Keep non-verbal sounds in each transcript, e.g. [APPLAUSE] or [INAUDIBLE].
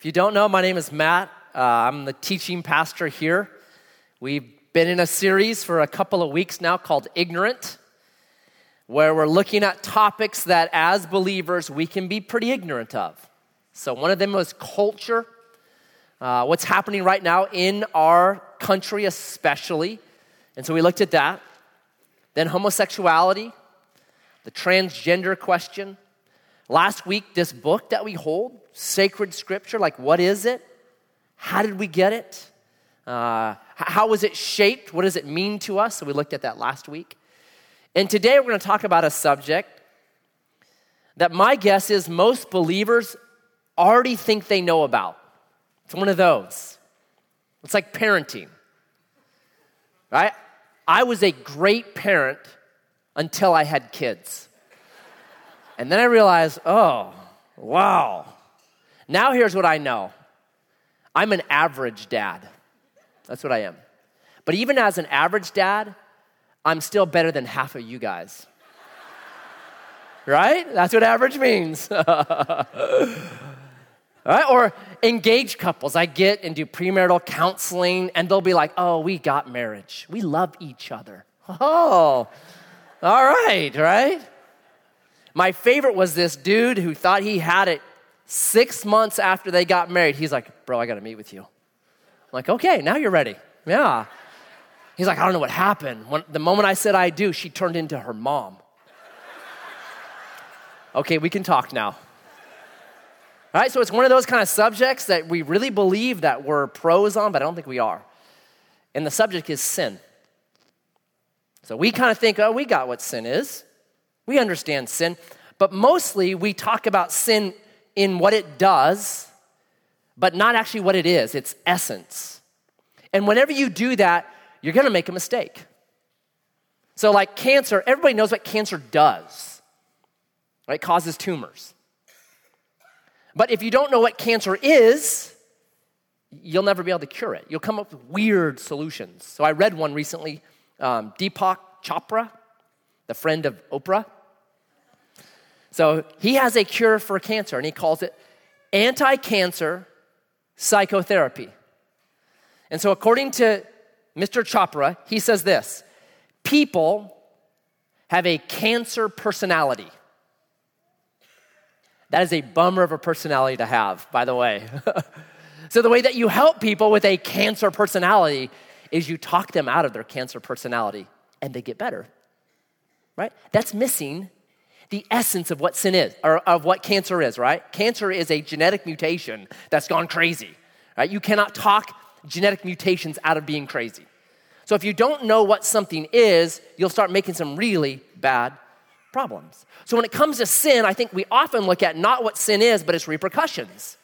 If you don't know, my name is Matt. Uh, I'm the teaching pastor here. We've been in a series for a couple of weeks now called Ignorant, where we're looking at topics that as believers we can be pretty ignorant of. So, one of them was culture, uh, what's happening right now in our country, especially. And so we looked at that. Then, homosexuality, the transgender question. Last week, this book that we hold, sacred scripture, like what is it? How did we get it? Uh, how was it shaped? What does it mean to us? So we looked at that last week. And today we're going to talk about a subject that my guess is most believers already think they know about. It's one of those. It's like parenting, right? I was a great parent until I had kids. And then I realized, oh, wow, now, here's what I know I'm an average dad. That's what I am. But even as an average dad, I'm still better than half of you guys. right? That's what average means. [LAUGHS] Right? Or engaged couples, I get and do premarital counseling, and they'll be like, oh, we got marriage. We love each other. Oh, all right, right? My favorite was this dude who thought he had it Six months after they got married, he's like, Bro, I gotta meet with you. I'm like, Okay, now you're ready. Yeah. He's like, I don't know what happened. When, the moment I said I do, she turned into her mom. okay, we can talk now. All right, so it's one of those kind of subjects that we really believe that we're pros on, but I don't think we are. And the subject is sin. So we kind of think, oh, we got what sin is. We understand sin. But mostly we talk about sin in what it does, but not actually what it is, its essence. And whenever you do that, you're gonna make a mistake. So, like cancer, everybody knows what cancer does, right? It causes tumors. But if you don't know what cancer is, you'll never be able to cure it. You'll come up with weird solutions. So, I read one recently um, Deepak Chopra, the friend of Oprah. So he has a cure for cancer, and he calls it anti cancer psychotherapy. And so, according to Mr. Chopra, he says this people have a cancer personality. That is a bummer of a personality to have, by the way. [LAUGHS] so, the way that you help people with a cancer personality is you talk them out of their cancer personality and they get better, right? That's missing the essence of what sin is, or of what cancer is, right? Cancer is a genetic mutation that's gone crazy, right? You cannot talk genetic mutations out of being crazy. So if you don't know what something is, you'll start making some really bad problems. So when it comes to sin, I think we often look at not what sin is, but its repercussions.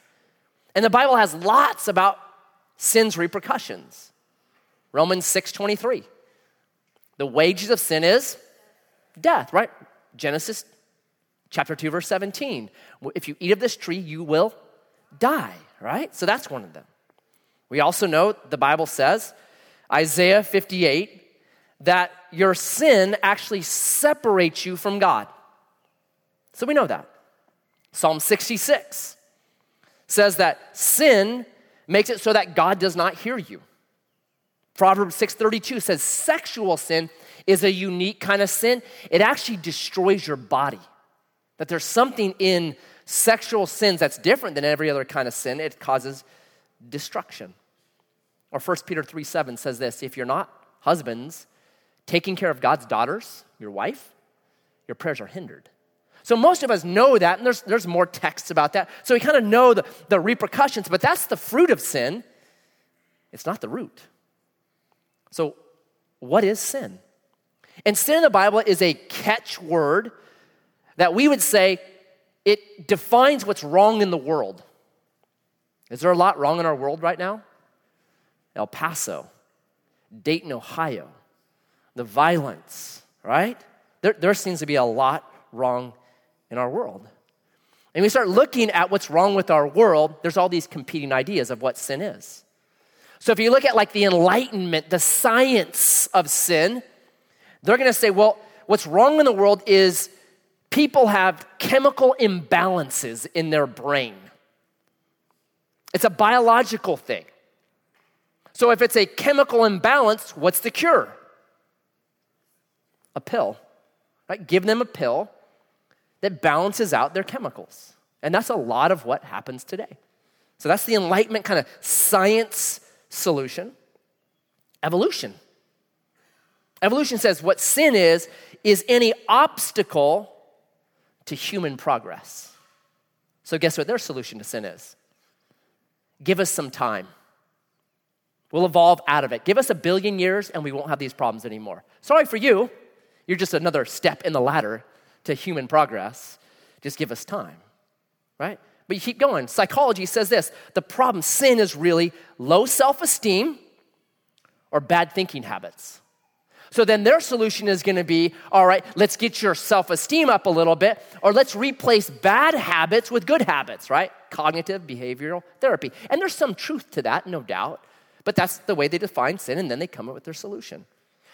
And the Bible has lots about sin's repercussions. Romans 6:23. The wages of sin is death, right? Genesis chapter 2, verse 17. If you eat of this tree, you will die, right? So that's one of them. We also know the Bible says, Isaiah 58, that your sin actually separates you from God. So we know that. Psalm 66 says that sin makes it so that God does not hear you. Proverbs 6:32 says sexual sin is a unique kind of sin. It actually destroys your body. That there's something in sexual sins that's different than every other kind of sin. It causes destruction. Or 1 Peter 3 7 says this if you're not husbands taking care of God's daughters, your wife, your prayers are hindered. So most of us know that, and there's, there's more texts about that. So we kind of know the, the repercussions, but that's the fruit of sin. It's not the root. So, what is sin? And sin in the Bible is a catch word that we would say it defines what's wrong in the world. Is there a lot wrong in our world right now? El Paso, Dayton, Ohio, the violence, right? There, there seems to be a lot wrong in our world. And we start looking at what's wrong with our world, there's all these competing ideas of what sin is. So if you look at like the enlightenment, the science of sin, they're gonna say, well, what's wrong in the world is people have chemical imbalances in their brain. It's a biological thing. So if it's a chemical imbalance, what's the cure? A pill, right? Give them a pill that balances out their chemicals. And that's a lot of what happens today. So that's the Enlightenment kind of science solution. Evolution. Evolution says what sin is, is any obstacle to human progress. So, guess what their solution to sin is? Give us some time. We'll evolve out of it. Give us a billion years and we won't have these problems anymore. Sorry for you. You're just another step in the ladder to human progress. Just give us time, right? But you keep going. Psychology says this the problem, sin, is really low self esteem or bad thinking habits. So then their solution is going to be all right, let's get your self esteem up a little bit, or let's replace bad habits with good habits, right? Cognitive behavioral therapy. And there's some truth to that, no doubt, but that's the way they define sin, and then they come up with their solution.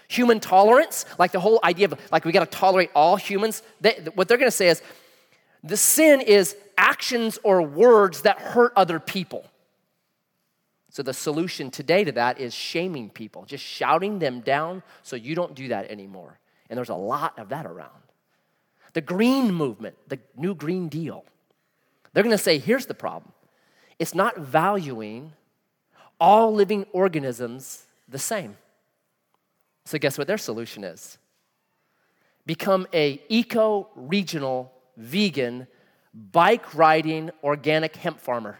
Human tolerance, like the whole idea of like we got to tolerate all humans, they, what they're going to say is the sin is actions or words that hurt other people. So the solution today to that is shaming people, just shouting them down so you don't do that anymore. And there's a lot of that around. The green movement, the new Green Deal, they're going to say here's the problem it's not valuing all living organisms the same. So guess what their solution is? Become a eco-regional vegan bike riding organic hemp farmer.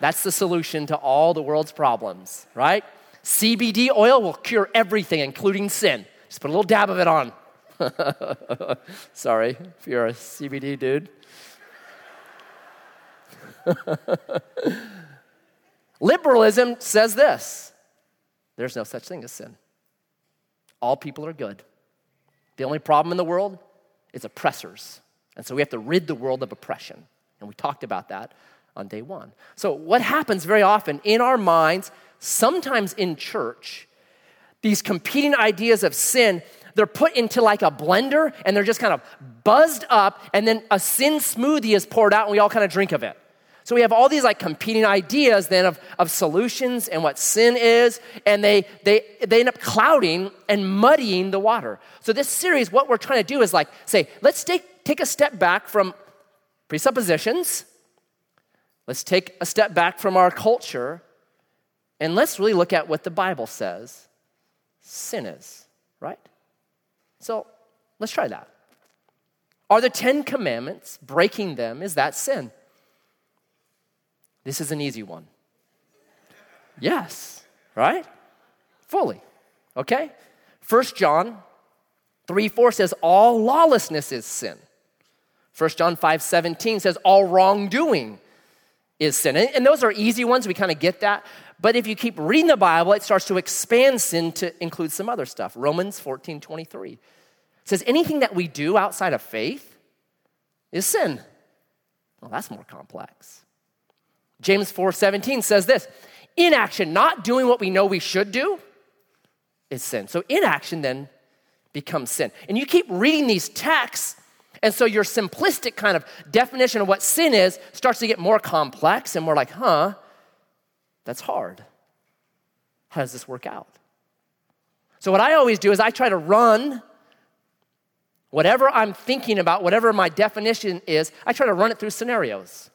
That's the solution to all the world's problems, right? CBD oil will cure everything, including sin. Just put a little dab of it on. [LAUGHS] Sorry if you're a CBD dude. [LAUGHS] Liberalism says this there's no such thing as sin. All people are good. The only problem in the world is oppressors. And so we have to rid the world of oppression. And we talked about that on day one. So, what happens very often in our minds, sometimes in church, these competing ideas of sin, they're put into like a blender and they're just kind of buzzed up, and then a sin smoothie is poured out and we all kind of drink of it. So we have all these like competing ideas then of, of solutions and what sin is, and they, they, they end up clouding and muddying the water. So this series, what we're trying to do is like say, let's take, take a step back from presuppositions Let's take a step back from our culture and let's really look at what the Bible says sin is, right? So let's try that. Are the Ten Commandments, breaking them, is that sin? This is an easy one. Yes, right? Fully. Okay? First John 3 4 says, All lawlessness is sin. First John 5 17 says, All wrongdoing is sin. And those are easy ones, we kind of get that. But if you keep reading the Bible, it starts to expand sin to include some other stuff. Romans 14 23 says, anything that we do outside of faith is sin. Well, that's more complex. James 4 17 says this inaction, not doing what we know we should do, is sin. So inaction then becomes sin. And you keep reading these texts, and so your simplistic kind of definition of what sin is starts to get more complex, and we're like, huh, that's hard. How does this work out? So, what I always do is I try to run whatever I'm thinking about, whatever my definition is, I try to run it through scenarios.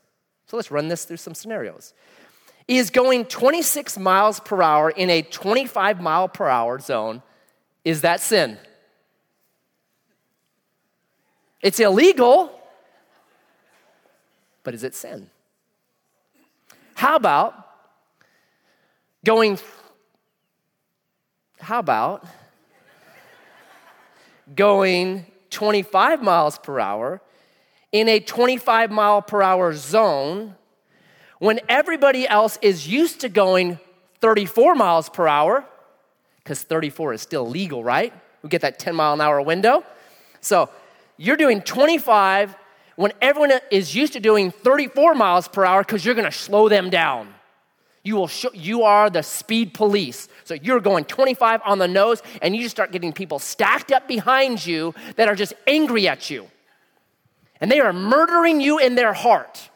So, let's run this through some scenarios. Is going 26 miles per hour in a 25 mile per hour zone, is that sin? It's illegal, but is it sin? How about going, how about going 25 miles per hour in a 25 mile per hour zone when everybody else is used to going 34 miles per hour, because 34 is still legal, right? We get that 10 mile an hour window. So you're doing 25 when everyone is used to doing 34 miles per hour because you're going to slow them down. You will you are the speed police. So you're going 25 on the nose and you just start getting people stacked up behind you that are just angry at you. And they are murdering you in their heart.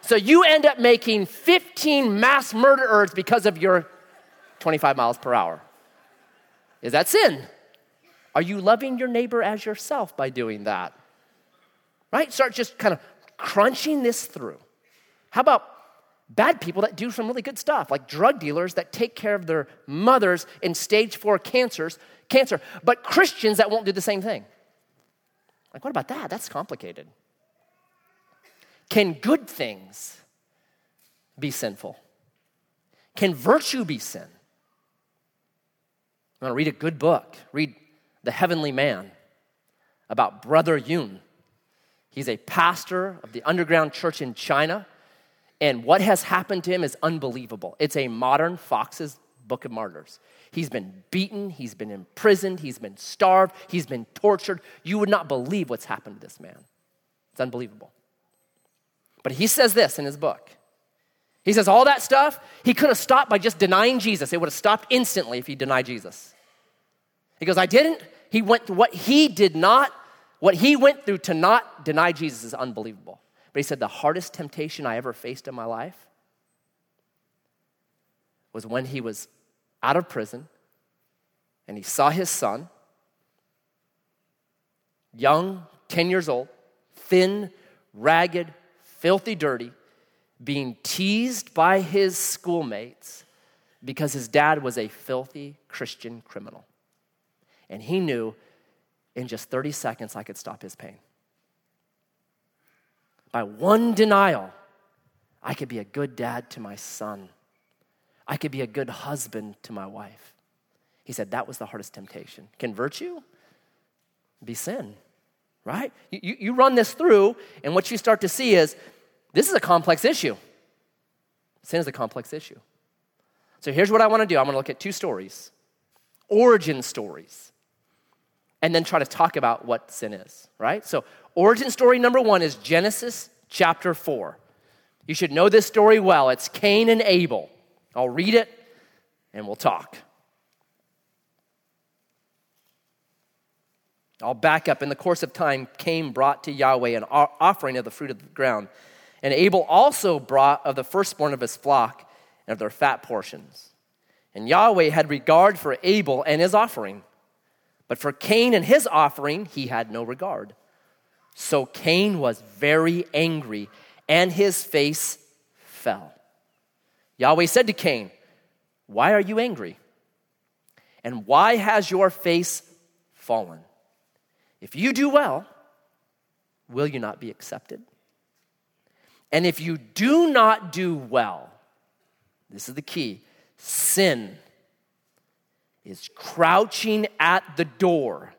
So you end up making 15 mass murderers because of your 25 miles per hour. Is that sin? Are you loving your neighbor as yourself by doing that? Right? Start just kind of crunching this through. How about bad people that do some really good stuff, like drug dealers that take care of their mothers in stage four cancers, cancer, but Christians that won't do the same thing? Like, what about that? That's complicated. Can good things be sinful? Can virtue be sin? I'm going to read a good book. Read The Heavenly Man about Brother Yun. He's a pastor of the underground church in China, and what has happened to him is unbelievable. It's a modern Fox's Book of Martyrs. He's been beaten, he's been imprisoned, he's been starved, he's been tortured. You would not believe what's happened to this man. It's unbelievable. But he says this in his book. He says all that stuff, he could have stopped by just denying Jesus. It would have stopped instantly if he denied Jesus. He goes, I didn't. He went through what he did not what he went through to not deny Jesus is unbelievable. But he said, the hardest temptation I ever faced in my life was when he was out of prison and he saw his son, young, 10 years old, thin, ragged, filthy, dirty, being teased by his schoolmates because his dad was a filthy Christian criminal. And he knew in just 30 seconds, I could stop his pain. By one denial, I could be a good dad to my son. I could be a good husband to my wife. He said that was the hardest temptation. Can virtue be sin? Right? You, you run this through, and what you start to see is this is a complex issue. Sin is a complex issue. So here's what I want to do I'm going to look at two stories, origin stories and then try to talk about what sin is, right? So, origin story number one is Genesis chapter 4. You should know this story well. It's Cain and Abel. I'll read it and we'll talk. I'll back up. In the course of time, Cain brought to Yahweh an offering of the fruit of the ground. And Abel also brought of the firstborn of his flock and of their fat portions. And Yahweh had regard for Abel and his offering but for Cain and his offering, he had no regard. So Cain was very angry, and his face fell. Yahweh said to Cain, Why are you angry? And why has your face fallen? If you do well, will you not be accepted? And if you do not do well, this is the key sin is crouching at the door.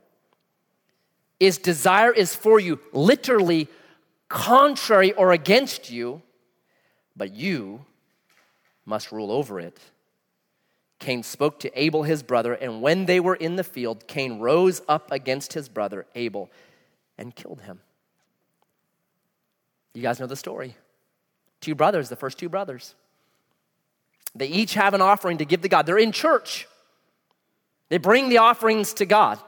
His desire is for you, literally contrary or against you, but you must rule over it. Cain spoke to Abel, his brother, and when they were in the field, Cain rose up against his brother Abel and killed him. You guys know the story. Two brothers, the first two brothers. They each have an offering to give to God. They're in church. They bring the offerings to God.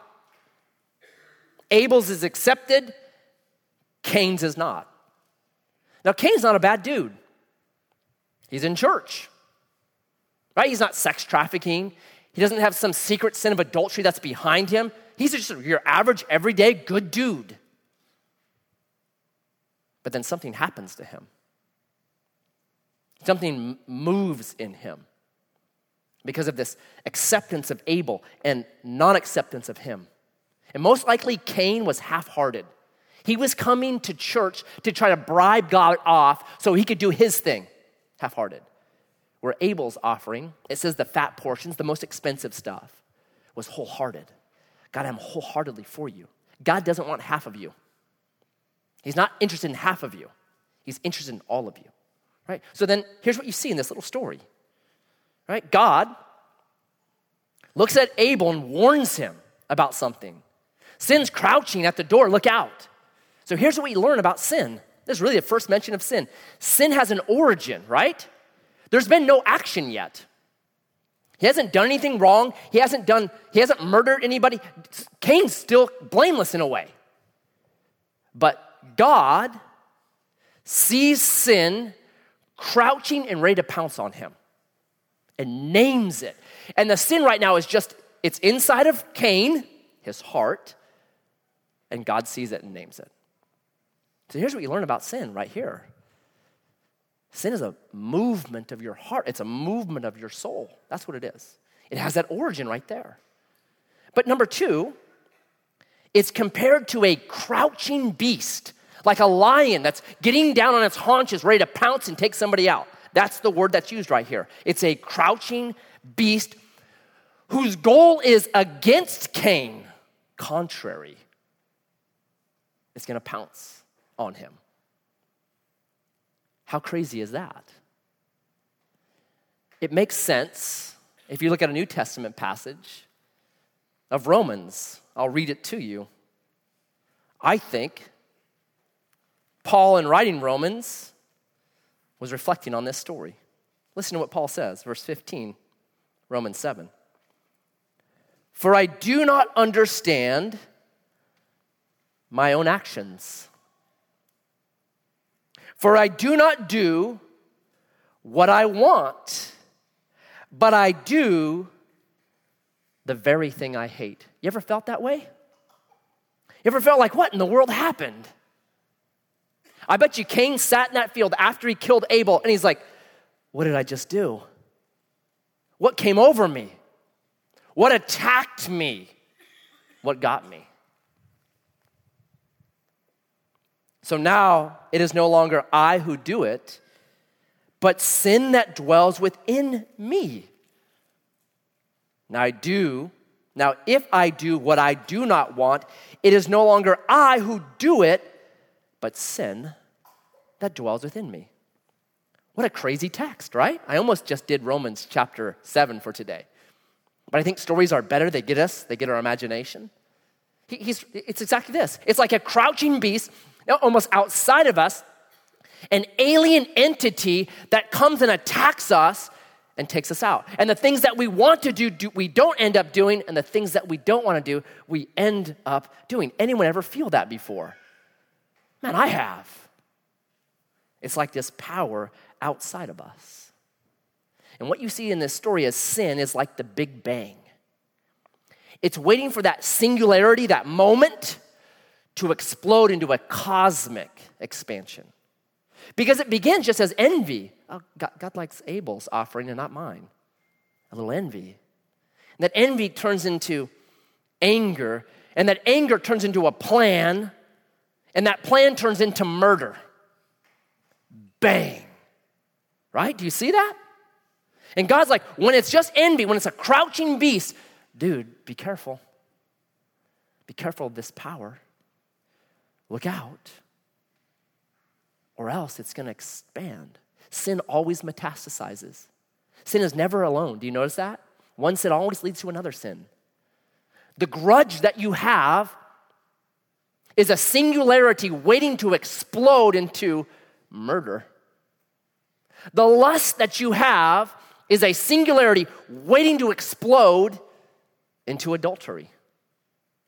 Abel's is accepted, Cain's is not. Now, Cain's not a bad dude. He's in church, right? He's not sex trafficking. He doesn't have some secret sin of adultery that's behind him. He's just your average, everyday good dude. But then something happens to him. Something moves in him because of this acceptance of Abel and non acceptance of him. And most likely, Cain was half hearted. He was coming to church to try to bribe God off so he could do his thing, half hearted. Where Abel's offering, it says the fat portions, the most expensive stuff, was wholehearted. God, I'm wholeheartedly for you. God doesn't want half of you. He's not interested in half of you, He's interested in all of you. Right? So then here's what you see in this little story Right? God looks at Abel and warns him about something. Sin's crouching at the door, look out. So here's what we learn about sin. This is really the first mention of sin. Sin has an origin, right? There's been no action yet. He hasn't done anything wrong. He hasn't done, he hasn't murdered anybody. Cain's still blameless in a way. But God sees sin crouching and ready to pounce on him and names it. And the sin right now is just, it's inside of Cain, his heart, and God sees it and names it. So here's what you learn about sin right here sin is a movement of your heart, it's a movement of your soul. That's what it is. It has that origin right there. But number two, it's compared to a crouching beast, like a lion that's getting down on its haunches, ready to pounce and take somebody out. That's the word that's used right here. It's a crouching beast whose goal is against Cain, contrary. It's going to pounce on him. How crazy is that? It makes sense if you look at a New Testament passage of Romans. I'll read it to you. I think Paul, in writing Romans, was reflecting on this story. Listen to what Paul says, verse 15, Romans 7. For I do not understand my own actions. For I do not do what I want, but I do the very thing I hate. You ever felt that way? You ever felt like, what in the world happened? I bet you Cain sat in that field after he killed Abel and he's like, What did I just do? What came over me? What attacked me? What got me? So now it is no longer I who do it, but sin that dwells within me. Now I do, now if I do what I do not want, it is no longer I who do it, but sin that dwells within me. What a crazy text, right? I almost just did Romans chapter 7 for today. But I think stories are better. They get us, they get our imagination. He, he's, it's exactly this it's like a crouching beast, almost outside of us, an alien entity that comes and attacks us and takes us out. And the things that we want to do, do, we don't end up doing, and the things that we don't want to do, we end up doing. Anyone ever feel that before? Man, I have. It's like this power outside of us. And what you see in this story as sin is like the Big Bang. It's waiting for that singularity, that moment, to explode into a cosmic expansion. Because it begins just as envy. Oh, God, God likes Abel's offering and not mine. A little envy. And that envy turns into anger, and that anger turns into a plan, and that plan turns into murder bang. Right? Do you see that? And God's like, when it's just envy, when it's a crouching beast, dude, be careful. Be careful of this power. Look out. Or else it's going to expand. Sin always metastasizes. Sin is never alone. Do you notice that? One sin always leads to another sin. The grudge that you have is a singularity waiting to explode into murder. The lust that you have is a singularity waiting to explode into adultery.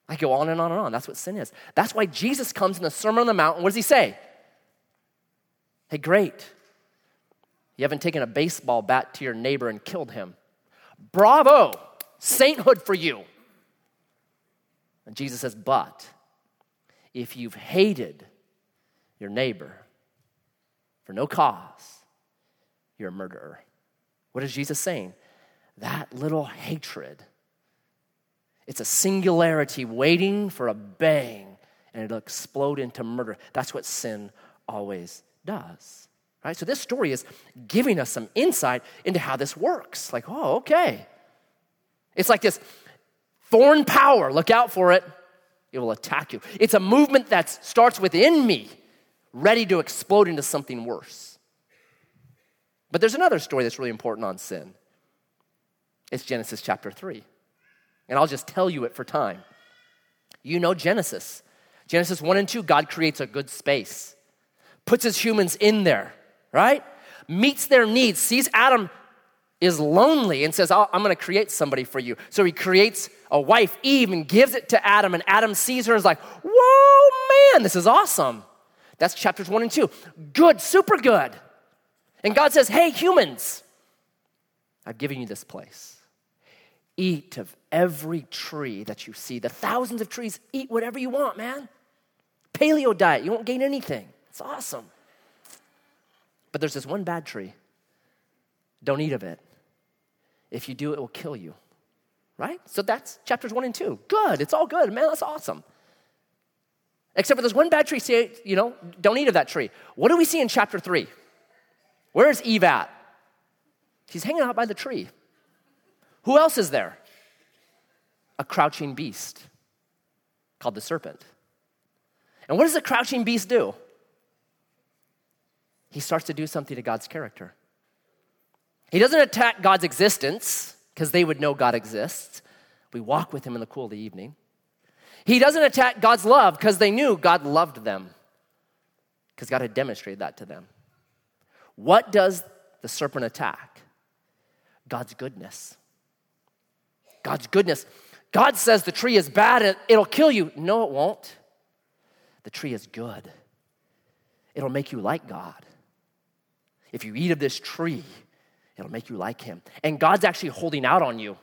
I go on and on and on. That's what sin is. That's why Jesus comes in the Sermon on the Mount. what does he say? Hey, great. You haven't taken a baseball bat to your neighbor and killed him. Bravo. Sainthood for you. And Jesus says, but if you've hated your neighbor for no cause, you're a murderer. What is Jesus saying? That little hatred, it's a singularity waiting for a bang, and it'll explode into murder. That's what sin always does. Right? So this story is giving us some insight into how this works. Like, oh, okay. It's like this foreign power, look out for it. It will attack you. It's a movement that starts within me, ready to explode into something worse. But there's another story that's really important on sin. It's Genesis chapter 3. And I'll just tell you it for time. You know Genesis. Genesis 1 and 2, God creates a good space, puts his humans in there, right? Meets their needs, sees Adam is lonely and says, oh, I'm gonna create somebody for you. So he creates a wife, Eve, and gives it to Adam. And Adam sees her and is like, Whoa, man, this is awesome. That's chapters one and two. Good, super good. And God says, Hey, humans, I've given you this place. Eat of every tree that you see. The thousands of trees, eat whatever you want, man. Paleo diet, you won't gain anything. It's awesome. But there's this one bad tree. Don't eat of it. If you do, it will kill you. Right? So that's chapters one and two. Good. It's all good, man. That's awesome. Except for this one bad tree, say, you know, don't eat of that tree. What do we see in chapter three? Where's Eve at? She's hanging out by the tree. Who else is there? A crouching beast called the serpent. And what does the crouching beast do? He starts to do something to God's character. He doesn't attack God's existence because they would know God exists. We walk with him in the cool of the evening. He doesn't attack God's love because they knew God loved them, because God had demonstrated that to them. What does the serpent attack? God's goodness. God's goodness. God says the tree is bad and it'll kill you. No, it won't. The tree is good, it'll make you like God. If you eat of this tree, it'll make you like Him. And God's actually holding out on you.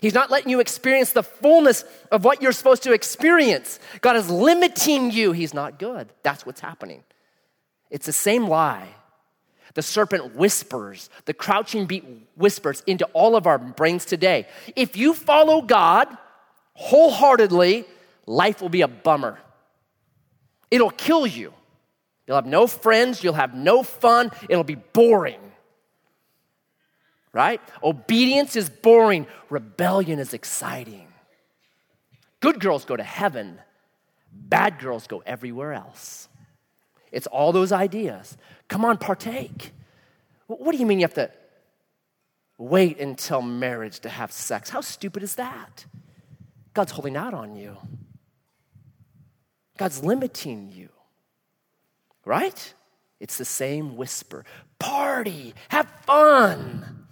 He's not letting you experience the fullness of what you're supposed to experience. God is limiting you. He's not good. That's what's happening. It's the same lie. The serpent whispers, the crouching beast whispers into all of our brains today. If you follow God wholeheartedly, life will be a bummer. It'll kill you. You'll have no friends, you'll have no fun, it'll be boring right? Obedience is boring, rebellion is exciting. Good girls go to heaven, bad girls go everywhere else. It's all those ideas. Come on, partake. What do you mean you have to wait until marriage to have sex? How stupid is that? God's holding out on you, God's limiting you, right? It's the same whisper party, have fun.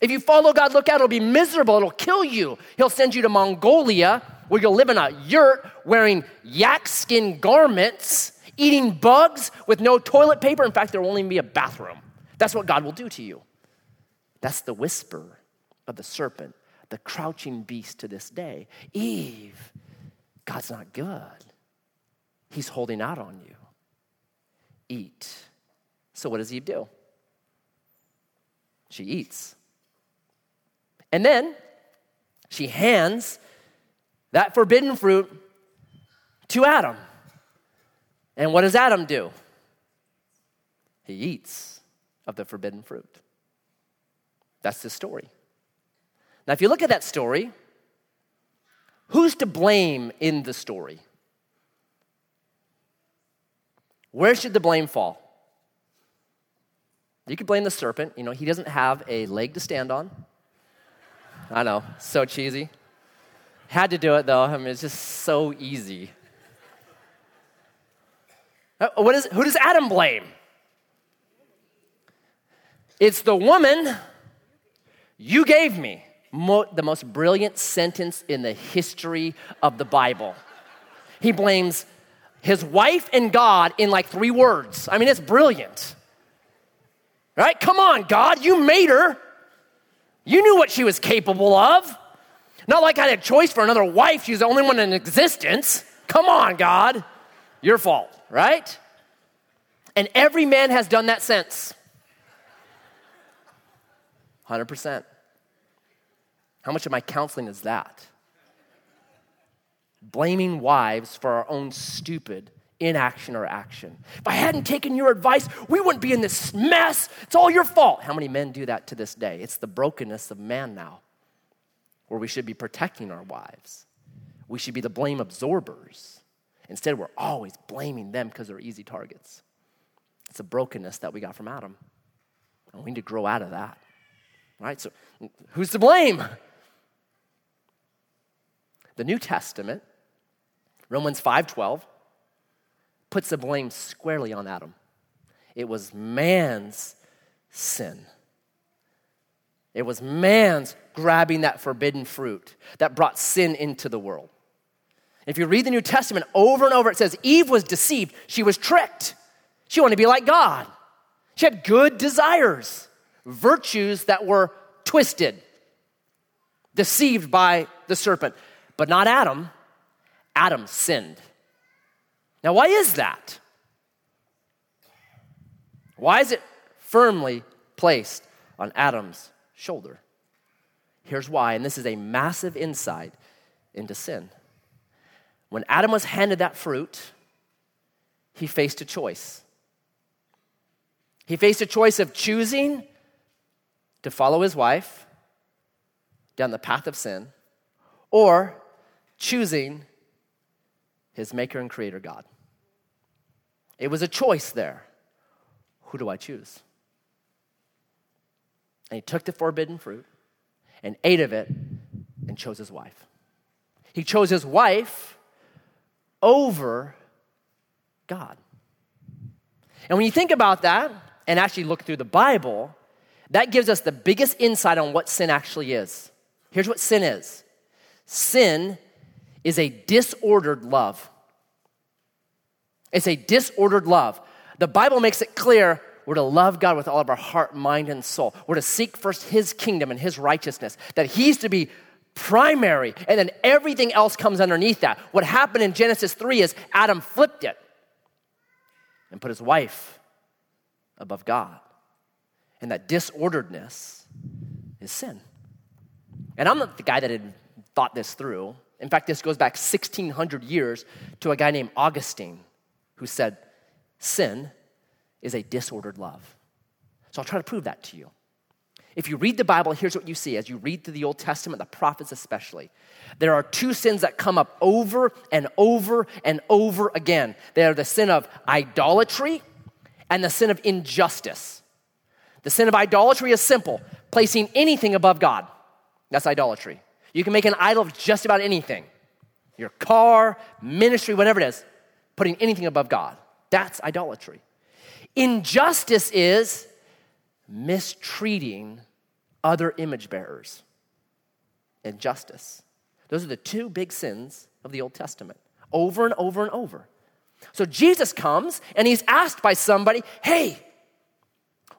If you follow God, look out, it'll be miserable, it'll kill you. He'll send you to Mongolia where you'll live in a yurt wearing yak skin garments, eating bugs with no toilet paper. In fact, there will only be a bathroom. That's what God will do to you. That's the whisper of the serpent, the crouching beast to this day. Eve, God's not good. He's holding out on you. Eat. So, what does Eve do? She eats. And then she hands that forbidden fruit to Adam. And what does Adam do? He eats of the forbidden fruit. That's the story. Now, if you look at that story, who's to blame in the story? Where should the blame fall? You could blame the serpent. You know, he doesn't have a leg to stand on. I know, so cheesy. Had to do it though. I mean, it's just so easy. Uh, what is, who does Adam blame? It's the woman you gave me. Mo- the most brilliant sentence in the history of the Bible. He blames his wife and God in like three words. I mean, it's brilliant. Right? Come on, God, you made her. You knew what she was capable of. Not like I had a choice for another wife. She's the only one in existence. Come on, God. Your fault, right? And every man has done that since. 100%. How much of my counseling is that? Blaming wives for our own stupid inaction or action. If I hadn't taken your advice, we wouldn't be in this mess. It's all your fault. How many men do that to this day? It's the brokenness of man now, where we should be protecting our wives. We should be the blame absorbers. Instead, we're always blaming them because they're easy targets. It's a brokenness that we got from Adam. And we need to grow out of that. Right? So, who's to blame? The New Testament, Romans 5:12 puts the blame squarely on Adam. It was man's sin. It was man's grabbing that forbidden fruit that brought sin into the world. If you read the New Testament over and over, it says Eve was deceived. She was tricked. She wanted to be like God. She had good desires, virtues that were twisted, deceived by the serpent. But not Adam. Adam sinned. Now, why is that? Why is it firmly placed on Adam's shoulder? Here's why, and this is a massive insight into sin. When Adam was handed that fruit, he faced a choice. He faced a choice of choosing to follow his wife down the path of sin or choosing his maker and creator God. It was a choice there. Who do I choose? And he took the forbidden fruit and ate of it and chose his wife. He chose his wife over God. And when you think about that and actually look through the Bible, that gives us the biggest insight on what sin actually is. Here's what sin is sin is a disordered love. It's a disordered love. The Bible makes it clear we're to love God with all of our heart, mind, and soul. We're to seek first His kingdom and His righteousness, that He's to be primary, and then everything else comes underneath that. What happened in Genesis 3 is Adam flipped it and put his wife above God. And that disorderedness is sin. And I'm not the guy that had thought this through. In fact, this goes back 1600 years to a guy named Augustine who said, Sin is a disordered love. So I'll try to prove that to you. If you read the Bible, here's what you see as you read through the Old Testament, the prophets especially. There are two sins that come up over and over and over again. They are the sin of idolatry and the sin of injustice. The sin of idolatry is simple placing anything above God. That's idolatry. You can make an idol of just about anything your car, ministry, whatever it is, putting anything above God. That's idolatry. Injustice is mistreating other image bearers Injustice. Those are the two big sins of the Old Testament, over and over and over. So Jesus comes and he's asked by somebody, Hey,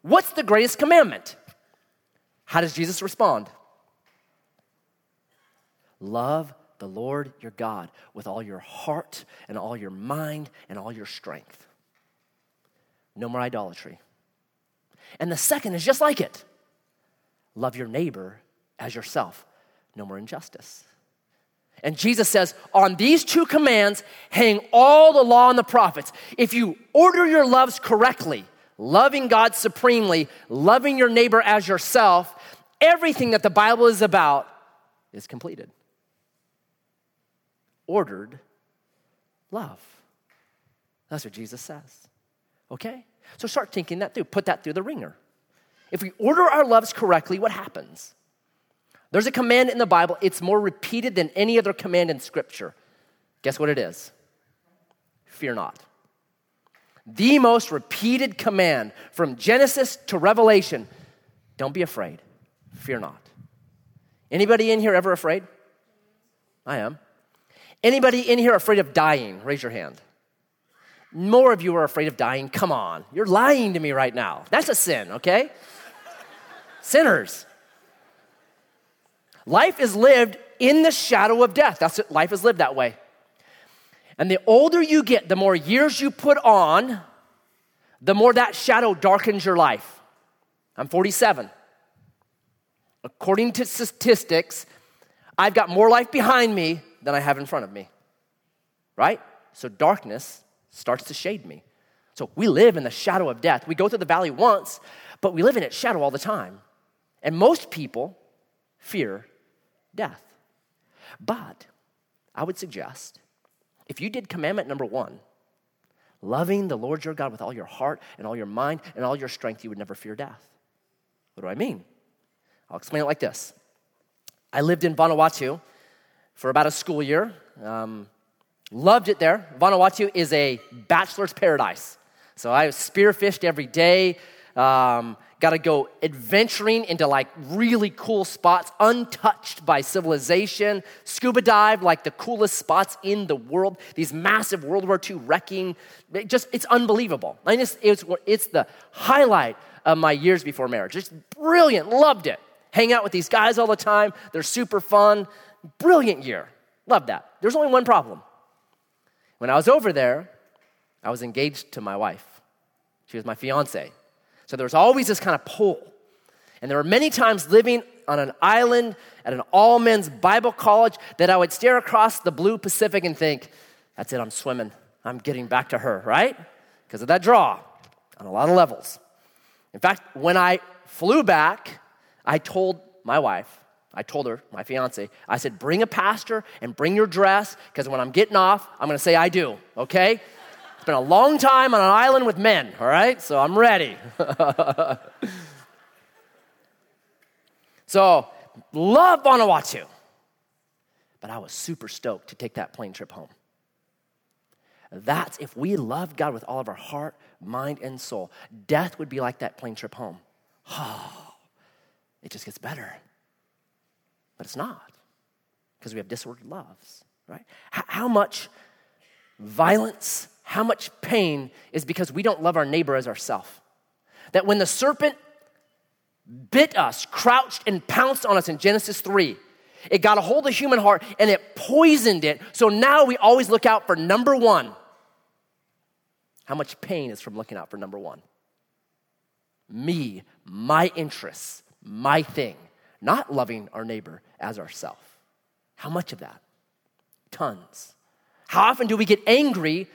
what's the greatest commandment? How does Jesus respond? Love the Lord your God with all your heart and all your mind and all your strength. No more idolatry. And the second is just like it love your neighbor as yourself. No more injustice. And Jesus says, on these two commands hang all the law and the prophets. If you order your loves correctly, loving God supremely, loving your neighbor as yourself, everything that the Bible is about is completed. Ordered love. That's what Jesus says. Okay? So start thinking that through. Put that through the ringer. If we order our loves correctly, what happens? There's a command in the Bible, it's more repeated than any other command in Scripture. Guess what it is? Fear not. The most repeated command from Genesis to Revelation don't be afraid. Fear not. Anybody in here ever afraid? I am. Anybody in here afraid of dying? Raise your hand. More of you are afraid of dying. Come on. You're lying to me right now. That's a sin, okay? Sinners. Life is lived in the shadow of death. That's it. Life is lived that way. And the older you get, the more years you put on, the more that shadow darkens your life. I'm 47. According to statistics, I've got more life behind me than I have in front of me. Right? So darkness starts to shade me. So we live in the shadow of death. We go through the valley once, but we live in its shadow all the time. And most people fear death. But I would suggest if you did commandment number one, loving the Lord your God with all your heart and all your mind and all your strength, you would never fear death. What do I mean? I'll explain it like this I lived in Vanuatu for about a school year. Um, loved it there. Vanuatu is a bachelor's paradise. So I spearfished every day. Um, got to go adventuring into like really cool spots, untouched by civilization. Scuba dive, like the coolest spots in the world. These massive World War II wrecking. It just, it's unbelievable. I it's, it's, it's the highlight of my years before marriage. It's brilliant, loved it. Hang out with these guys all the time. They're super fun. Brilliant year. Love that. There's only one problem. When I was over there, I was engaged to my wife. She was my fiance. So there was always this kind of pull. And there were many times living on an island at an all men's Bible college that I would stare across the blue Pacific and think, that's it, I'm swimming. I'm getting back to her, right? Because of that draw on a lot of levels. In fact, when I flew back, I told my wife, I told her, my fiance, I said, bring a pastor and bring your dress, because when I'm getting off, I'm gonna say I do, okay? It's been a long time on an island with men, all right? So I'm ready. [LAUGHS] so, love Vanuatu. But I was super stoked to take that plane trip home. That's if we love God with all of our heart, mind, and soul, death would be like that plane trip home. Oh, [SIGHS] it just gets better. But it's not because we have disordered loves, right? How much violence, how much pain is because we don't love our neighbor as ourself. That when the serpent bit us, crouched and pounced on us in Genesis 3, it got a hold of the human heart and it poisoned it. So now we always look out for number one. How much pain is from looking out for number one? Me, my interests, my thing, not loving our neighbor as ourself. How much of that? Tons. How often do we get angry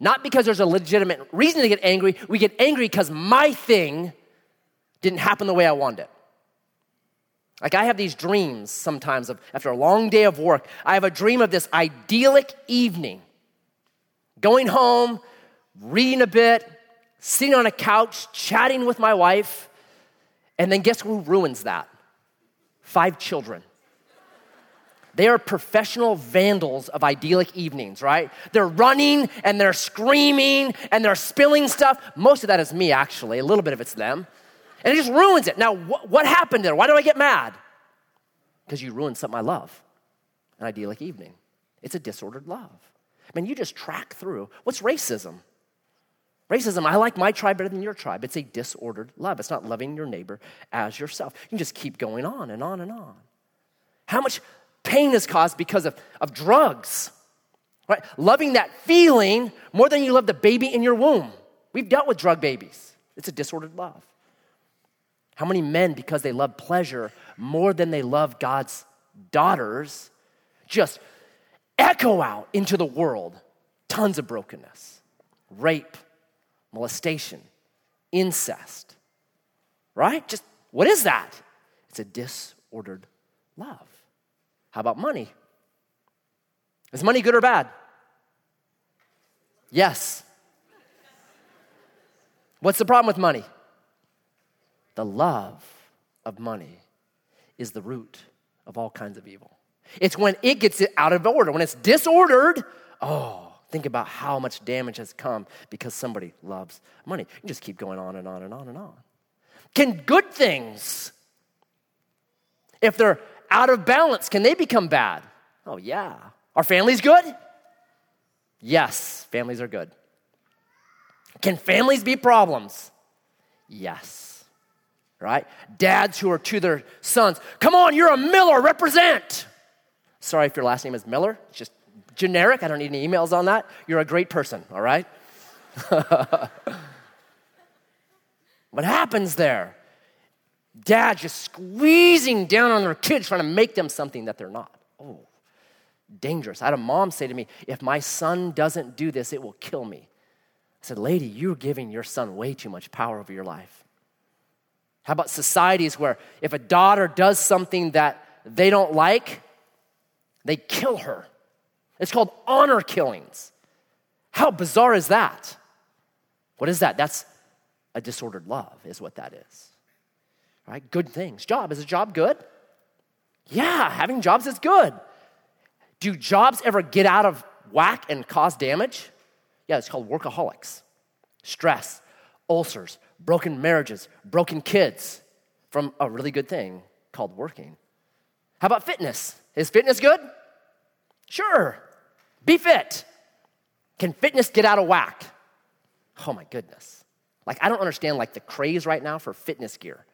not because there's a legitimate reason to get angry. We get angry because my thing didn't happen the way I wanted it. Like I have these dreams sometimes of after a long day of work, I have a dream of this idyllic evening. Going home, reading a bit, sitting on a couch, chatting with my wife, and then guess who ruins that? Five children. They are professional vandals of idyllic evenings, right? They're running and they're screaming and they're spilling stuff. Most of that is me, actually. A little bit of it's them. And it just ruins it. Now, wh- what happened there? Why do I get mad? Because you ruined something I love an idyllic evening. It's a disordered love. I mean, you just track through. What's racism? Racism, I like my tribe better than your tribe. It's a disordered love. It's not loving your neighbor as yourself. You can just keep going on and on and on. How much pain is caused because of, of drugs, right? Loving that feeling more than you love the baby in your womb. We've dealt with drug babies, it's a disordered love. How many men, because they love pleasure more than they love God's daughters, just echo out into the world tons of brokenness, rape, molestation, incest, right? Just what is that? It's a disordered love. How about money? Is money good or bad? Yes. What's the problem with money? The love of money is the root of all kinds of evil. It's when it gets it out of order, when it's disordered. Oh, think about how much damage has come because somebody loves money. You just keep going on and on and on and on. Can good things, if they're out of balance, can they become bad? Oh, yeah. Are families good? Yes, families are good. Can families be problems? Yes. Right? Dads who are to their sons, come on, you're a Miller, represent. Sorry if your last name is Miller, it's just generic. I don't need any emails on that. You're a great person, all right? [LAUGHS] what happens there? Dad just squeezing down on their kids, trying to make them something that they're not. Oh, dangerous. I had a mom say to me, If my son doesn't do this, it will kill me. I said, Lady, you're giving your son way too much power over your life. How about societies where if a daughter does something that they don't like, they kill her? It's called honor killings. How bizarre is that? What is that? That's a disordered love, is what that is right? Good things. Job, is a job good? Yeah, having jobs is good. Do jobs ever get out of whack and cause damage? Yeah, it's called workaholics, stress, ulcers, broken marriages, broken kids from a really good thing called working. How about fitness? Is fitness good? Sure. Be fit. Can fitness get out of whack? Oh my goodness. Like, I don't understand like the craze right now for fitness gear.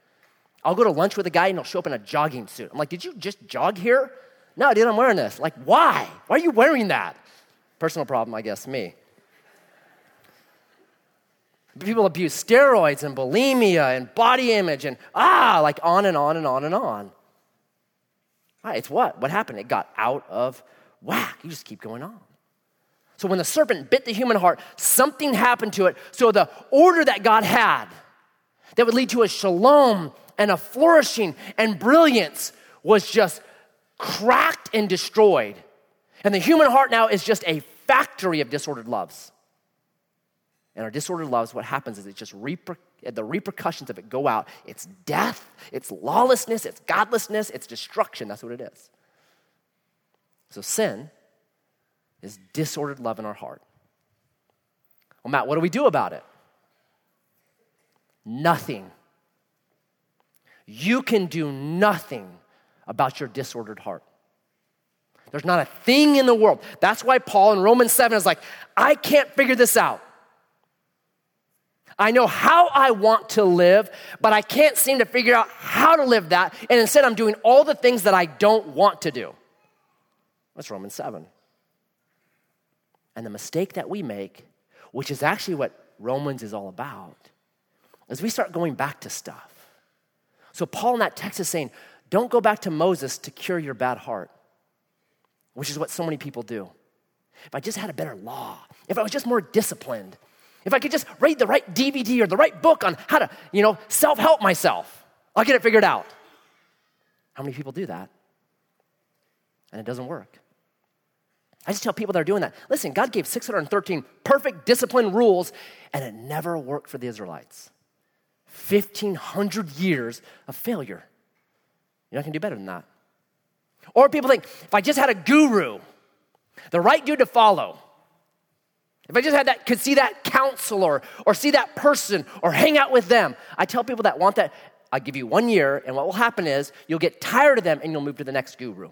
I'll go to lunch with a guy and he'll show up in a jogging suit. I'm like, did you just jog here? No, dude, I'm wearing this. Like, why? Why are you wearing that? Personal problem, I guess, me. People abuse steroids and bulimia and body image and ah, like on and on and on and on. Right, it's what? What happened? It got out of whack. You just keep going on. So when the serpent bit the human heart, something happened to it. So the order that God had that would lead to a shalom and a flourishing and brilliance was just cracked and destroyed. And the human heart now is just a factory of disordered loves. And our disordered loves, what happens is it just reper- the repercussions of it go out. It's death, it's lawlessness, it's godlessness, it's destruction. That's what it is. So sin is disordered love in our heart. Well, Matt, what do we do about it? Nothing. You can do nothing about your disordered heart. There's not a thing in the world. That's why Paul in Romans 7 is like, I can't figure this out. I know how I want to live, but I can't seem to figure out how to live that. And instead, I'm doing all the things that I don't want to do. That's Romans 7. And the mistake that we make, which is actually what Romans is all about, is we start going back to stuff. So, Paul in that text is saying, don't go back to Moses to cure your bad heart, which is what so many people do. If I just had a better law, if I was just more disciplined, if I could just read the right DVD or the right book on how to, you know, self help myself, I'll get it figured out. How many people do that? And it doesn't work. I just tell people that are doing that listen, God gave 613 perfect discipline rules, and it never worked for the Israelites. 1,500 years of failure. You're not gonna do better than that. Or people think, if I just had a guru, the right dude to follow, if I just had that, could see that counselor or see that person or hang out with them, I tell people that want that, I'll give you one year, and what will happen is you'll get tired of them and you'll move to the next guru.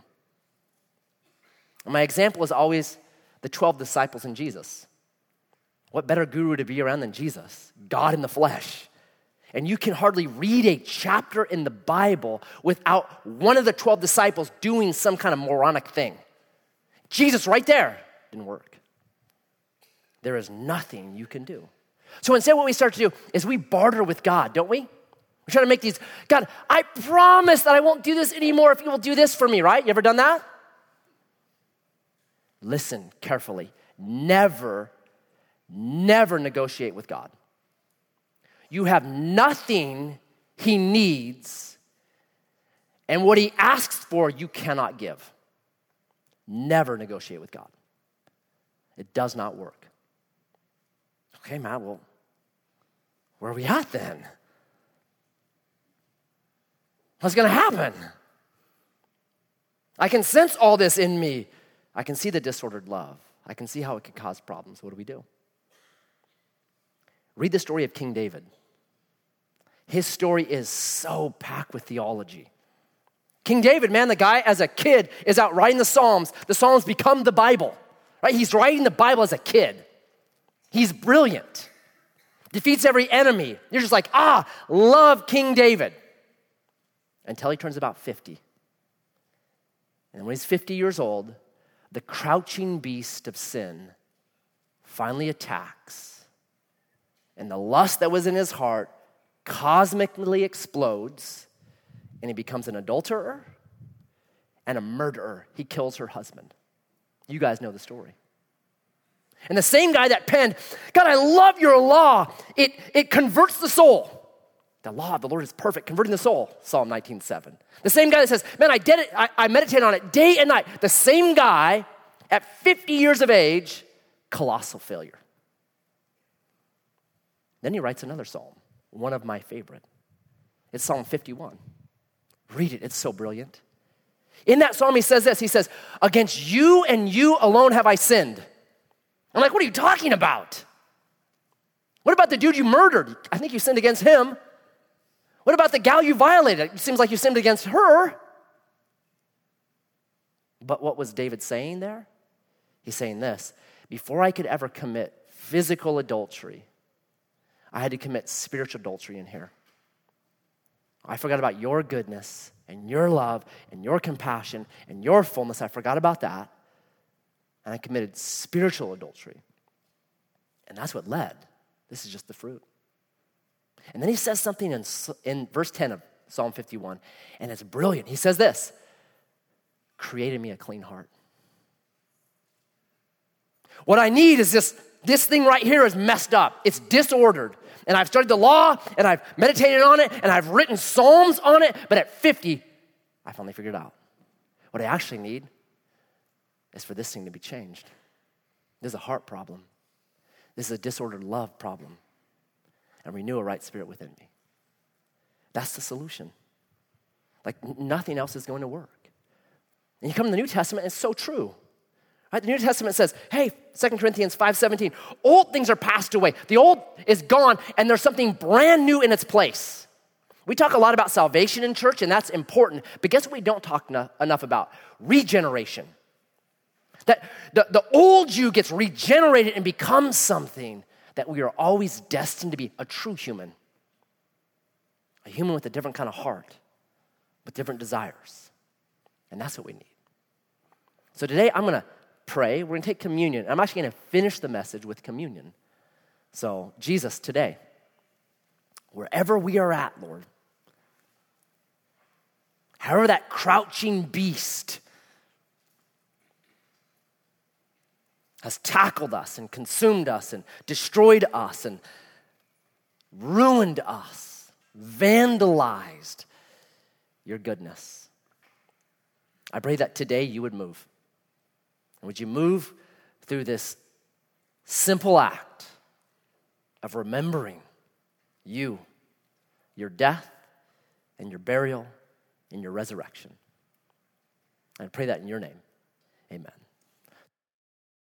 My example is always the 12 disciples and Jesus. What better guru to be around than Jesus, God in the flesh? And you can hardly read a chapter in the Bible without one of the 12 disciples doing some kind of moronic thing. Jesus, right there, didn't work. There is nothing you can do. So instead, what we start to do is we barter with God, don't we? We try to make these, God, I promise that I won't do this anymore if you will do this for me, right? You ever done that? Listen carefully. Never, never negotiate with God. You have nothing He needs, and what He asks for, you cannot give. Never negotiate with God. It does not work. Okay, Matt, well, where are we at then? What's going to happen? I can sense all this in me. I can see the disordered love. I can see how it could cause problems. What do we do? Read the story of King David. His story is so packed with theology. King David, man, the guy as a kid is out writing the Psalms. The Psalms become the Bible, right? He's writing the Bible as a kid. He's brilliant, defeats every enemy. You're just like, ah, love King David. Until he turns about 50. And when he's 50 years old, the crouching beast of sin finally attacks. And the lust that was in his heart cosmically explodes, and he becomes an adulterer and a murderer. He kills her husband. You guys know the story. And the same guy that penned, God, I love your law, it, it converts the soul. The law of the Lord is perfect, converting the soul, Psalm 19.7. The same guy that says, man, I did it, I, I meditate on it day and night. The same guy at 50 years of age, colossal failure. Then he writes another psalm, one of my favorite. It's Psalm 51. Read it, it's so brilliant. In that psalm, he says this He says, Against you and you alone have I sinned. I'm like, What are you talking about? What about the dude you murdered? I think you sinned against him. What about the gal you violated? It seems like you sinned against her. But what was David saying there? He's saying this before I could ever commit physical adultery, I had to commit spiritual adultery in here. I forgot about your goodness and your love and your compassion and your fullness. I forgot about that. And I committed spiritual adultery. And that's what led. This is just the fruit. And then he says something in, in verse 10 of Psalm 51, and it's brilliant. He says this Created me a clean heart. What I need is this, this thing right here is messed up, it's disordered. And I've studied the law and I've meditated on it and I've written Psalms on it, but at 50, I finally figured out. What I actually need is for this thing to be changed. There's a heart problem. This is a disordered love problem and renew a right spirit within me. That's the solution. Like nothing else is going to work. And you come to the New Testament, it's so true. Right? The New Testament says, hey, 2 Corinthians 5:17, old things are passed away. The old is gone, and there's something brand new in its place. We talk a lot about salvation in church, and that's important. But guess what we don't talk no- enough about? Regeneration. That the, the old you gets regenerated and becomes something that we are always destined to be a true human, a human with a different kind of heart, with different desires. And that's what we need. So today I'm going to pray. We're going to take communion. I'm actually going to finish the message with communion. So, Jesus, today, wherever we are at, Lord, however that crouching beast has tackled us and consumed us and destroyed us and ruined us, vandalized your goodness. I pray that today you would move. And would you move through this simple act of remembering you, your death, and your burial, and your resurrection? I pray that in your name. Amen.